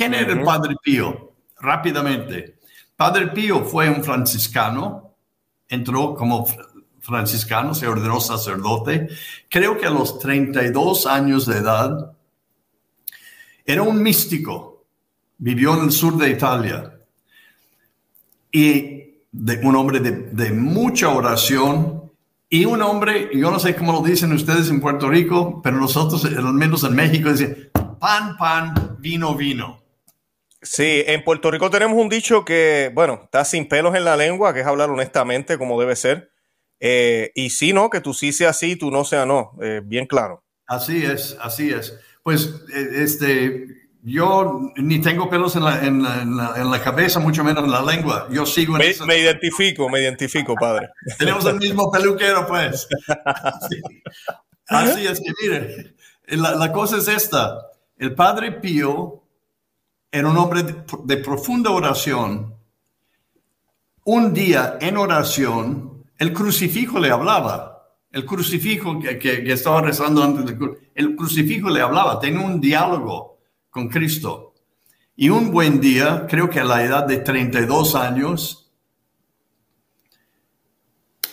¿Quién era el Padre Pío? Rápidamente. Padre Pío fue un franciscano, entró como franciscano, se ordenó sacerdote. Creo que a los 32 años de edad era un místico, vivió en el sur de Italia y de, un hombre de, de mucha oración y un hombre, yo no sé cómo lo dicen ustedes en Puerto Rico, pero nosotros, al menos en México, dicen pan, pan, vino, vino. Sí, en Puerto Rico tenemos un dicho que, bueno, está sin pelos en la lengua, que es hablar honestamente como debe ser. Eh, y sí, no, que tú sí sea sí, tú no sea no, eh, bien claro. Así es, así es. Pues, eh, este, yo ni tengo pelos en la, en, la, en, la, cabeza, mucho menos en la lengua. Yo sigo en Me, me identifico, me identifico, padre. Tenemos el mismo peluquero, pues. Así, es que, mire, la, la, cosa es esta. El padre Pío era un hombre de, profunda oración. Un día en oración, el crucifijo le hablaba. El crucifijo que, que, que estaba rezando antes del el crucifijo le hablaba, tenía un diálogo con Cristo. Y un buen día, creo que a la edad de 32 años,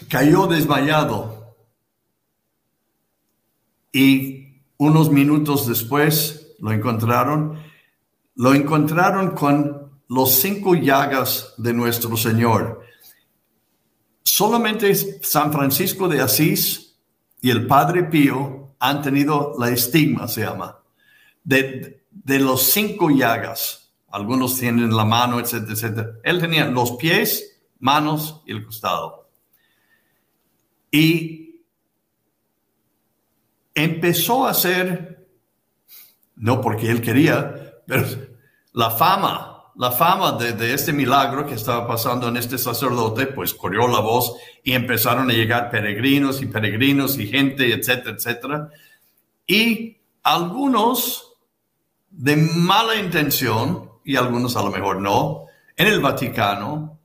cayó desmayado. Y unos minutos después lo encontraron. Lo encontraron con los cinco llagas de nuestro Señor. Solamente San Francisco de Asís y el Padre Pío han tenido la estigma, se llama, de, de los cinco llagas. Algunos tienen la mano, etcétera, etcétera. Él tenía los pies, manos y el costado. Y empezó a hacer, no porque él quería, pero la fama, la fama de, este milagro que estaba pasando en este sacerdote, pues corrió la voz y empezaron a llegar peregrinos y peregrinos y gente, etcétera, etcétera. Y algunos de mala intención, y algunos a lo mejor no, en el Vaticano,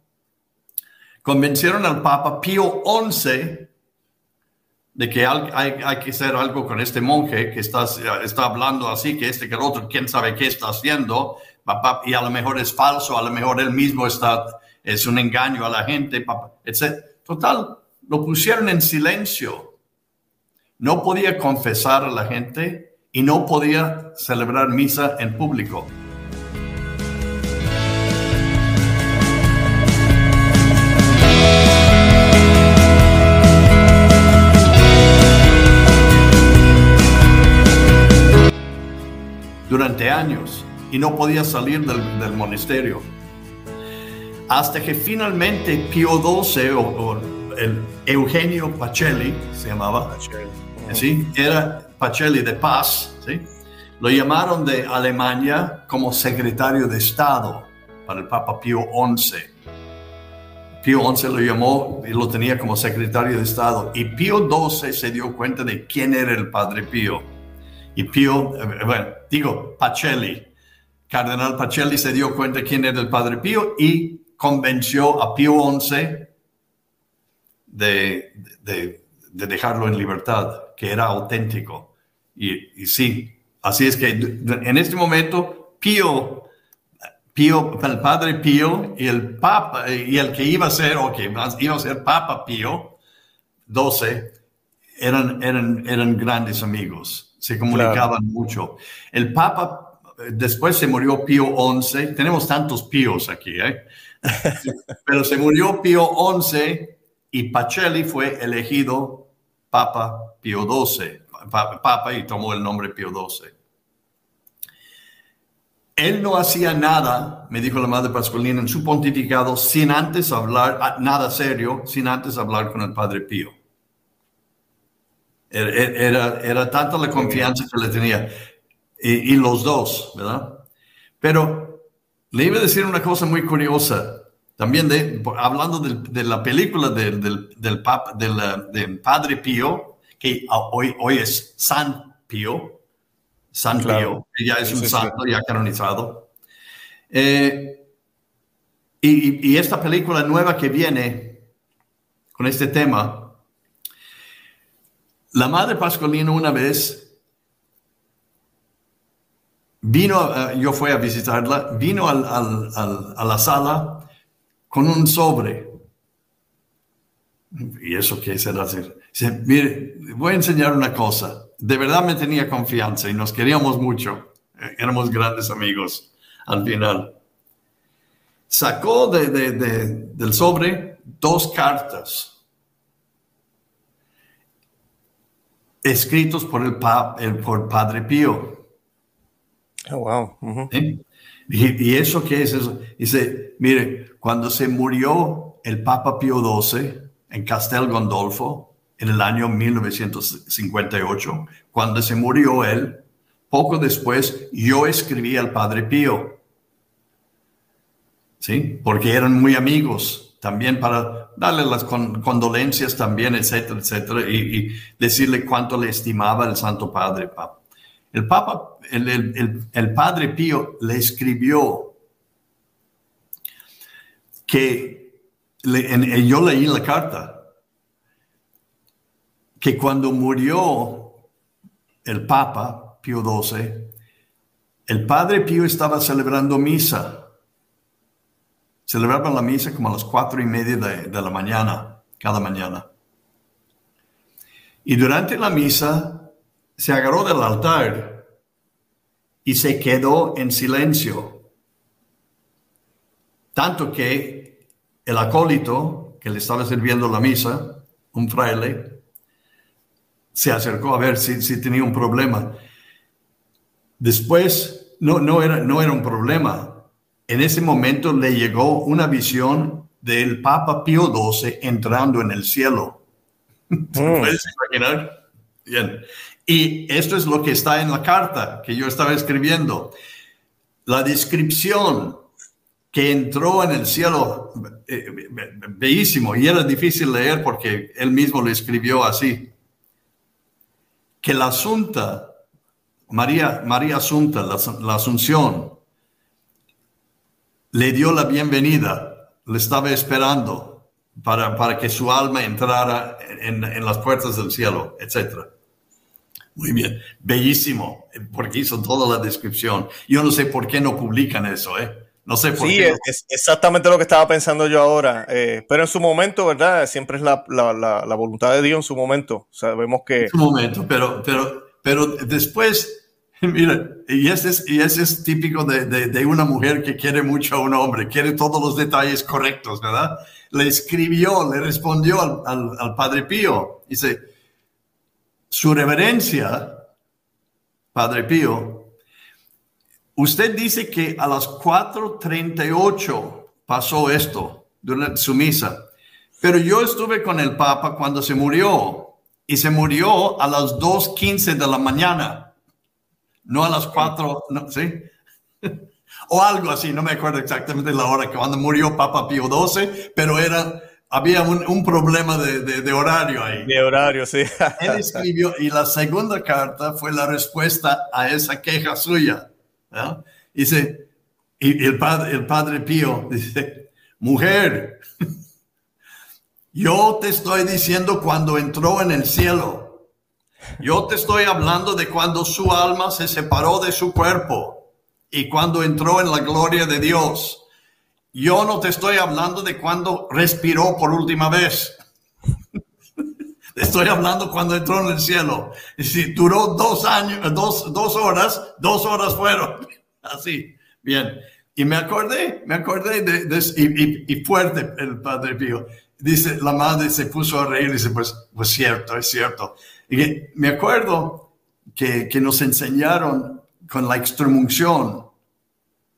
convencieron al Papa Pío XI de que hay, que hacer algo con este monje que está, está hablando así, que este que el otro, quién sabe qué está haciendo, y a lo mejor es falso, a lo mejor él mismo está, es un engaño a la gente, etc. Total, lo pusieron en silencio. No podía confesar a la gente, y no podía celebrar misa en público. Durante años y no podía salir del, monasterio. Hasta que finalmente Pío XII o, el Eugenio Pacelli se llamaba, ¿sí? era Pacelli de Paz, ¿sí? lo llamaron de Alemania como secretario de Estado para el Papa Pío XI. Pío XI lo llamó y lo tenía como secretario de Estado. Y Pío XII se dio cuenta de quién era el Padre Pío. Y Pío, eh, bueno, digo, Pacelli, Cardenal Pacelli se dio cuenta quién era el Padre Pío y convenció a Pío XI de, de, de dejarlo en libertad, que era auténtico. Y, sí, así es que en este momento Pío, Pío, el padre Pío y el papa, y el que iba a ser, o que iba a ser Papa Pío 12, eran, eran, eran grandes amigos, se comunicaban mucho. El Papa, después se murió Pío 11, tenemos tantos Píos aquí, ¿eh? pero se murió Pío 11 y Pacelli fue elegido Papa Pío 12 papa y tomó el nombre Pío XII. Él no hacía nada, me dijo la madre Pascualina, en su pontificado sin antes hablar, ah, nada serio, sin antes hablar con el padre Pío. Era, era, tanta la confianza que le tenía. Y, los dos, ¿verdad? Pero le iba a decir una cosa muy curiosa. También de, hablando de, la película del, del, del, del Padre Pío, que hoy, hoy es San Pío, San Pío, ya es un santo ya canonizado. Eh, y, esta película nueva que viene con este tema, la madre Pascualina una vez vino, yo fui a visitarla, vino a la sala con un sobre. ¿Y eso qué será? Dice, mire, voy a enseñar una cosa. De verdad me tenía confianza y nos queríamos mucho. Éramos grandes amigos al final. Sacó del sobre dos cartas escritos por el, por Padre Pío. Oh, wow. y, eso qué es eso? Dice, mire, cuando se murió el Papa Pío XII en Castel Gondolfo en el año 1958, cuando se murió él, poco después yo escribí al Padre Pío. ¿Sí? Porque eran muy amigos también para darle las condolencias también, etcétera, etcétera, y, decirle cuánto le estimaba el Santo Padre. El Papa, el, Padre Pío le escribió que, yo leí la carta, que cuando murió el Papa Pío XII, el Padre Pío estaba celebrando misa Celebraban la misa como a las cuatro y media de, la mañana, cada mañana. Y durante la misa se agarró del altar y se quedó en silencio. Tanto que el acólito que le estaba sirviendo la misa, un fraile, se acercó a ver si, si tenía un problema. Después, no, no, era, no era un problema en ese momento le llegó una visión del Papa Pío XII entrando en el cielo. ¿Te mm. puedes imaginar? Bien. Y esto es lo que está en la carta que yo estaba escribiendo. La descripción que entró en el cielo, eh, bellísimo, y era difícil leer porque él mismo lo escribió así. Que la Asunta, María, María Asunta, la Asunción, le dio la bienvenida, le estaba esperando para, para que su alma entrara en, en, las puertas del cielo, etc. Muy bien, bellísimo, porque hizo toda la descripción. Yo no sé por qué no publican eso, ¿eh? No sé por sí, qué. es exactamente lo que estaba pensando yo ahora. Eh, pero en su momento, ¿verdad? Siempre es la, la, la, voluntad de Dios en su momento. Sabemos que. En su momento, pero, pero, pero después Mira, y ese es, y ese es típico de, de, una mujer que quiere mucho a un hombre, quiere todos los detalles correctos, ¿verdad? Le escribió, le respondió al, al, al Padre Pío. Dice, su reverencia, Padre Pío, usted dice que a las 4.38 pasó esto durante su misa, pero yo estuve con el Papa cuando se murió y se murió a las 2.15 de la mañana no a las cuatro, ¿sí? o algo así, no me acuerdo exactamente la hora que cuando murió Papa Pío XII, pero era, había un, problema de, horario ahí. De horario, sí. Él escribió, y la segunda carta fue la respuesta a esa queja suya. Dice, y el padre, el padre Pío dice, mujer, yo te estoy diciendo cuando entró en el cielo yo te estoy hablando de cuando su alma se separó de su cuerpo y cuando entró en la gloria de Dios. Yo no te estoy hablando de cuando respiró por última vez. Estoy hablando cuando entró en el cielo. Y si duró dos años, dos, dos horas, dos horas fueron. Así. Bien. Y me acordé, me acordé de, y, y, fuerte el Padre Pío. Dice, la madre se puso a reír y dice, pues, pues cierto, es cierto. Y me acuerdo que, nos enseñaron con la extremunción,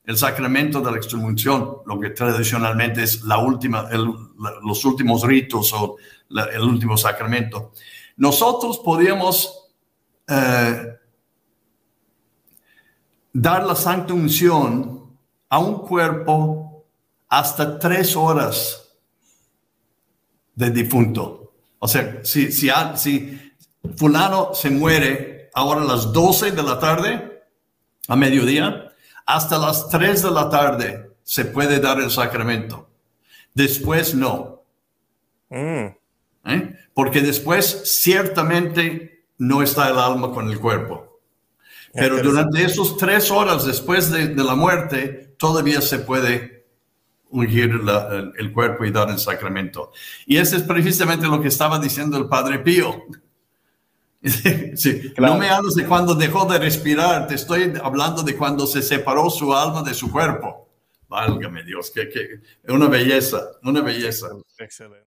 el sacramento de la extremunción, lo que tradicionalmente es la última, los últimos ritos o el último sacramento. Nosotros podíamos eh, dar la santa unción a un cuerpo hasta tres horas de difunto. O sea, si, si, si, fulano se muere ahora a las 12 de la tarde, a mediodía, hasta las 3 de la tarde se puede dar el sacramento. Después no. Mm. ¿Eh? Porque después ciertamente no está el alma con el cuerpo. Pero durante esos tres horas después de, la muerte, todavía se puede ungir el, cuerpo y dar el sacramento. Y eso es precisamente lo que estaba diciendo el Padre Pío. No me hables de cuando dejó de respirar, te estoy hablando de cuando se separó su alma de su cuerpo. Válgame Dios, que, que una belleza, una belleza. Excelente.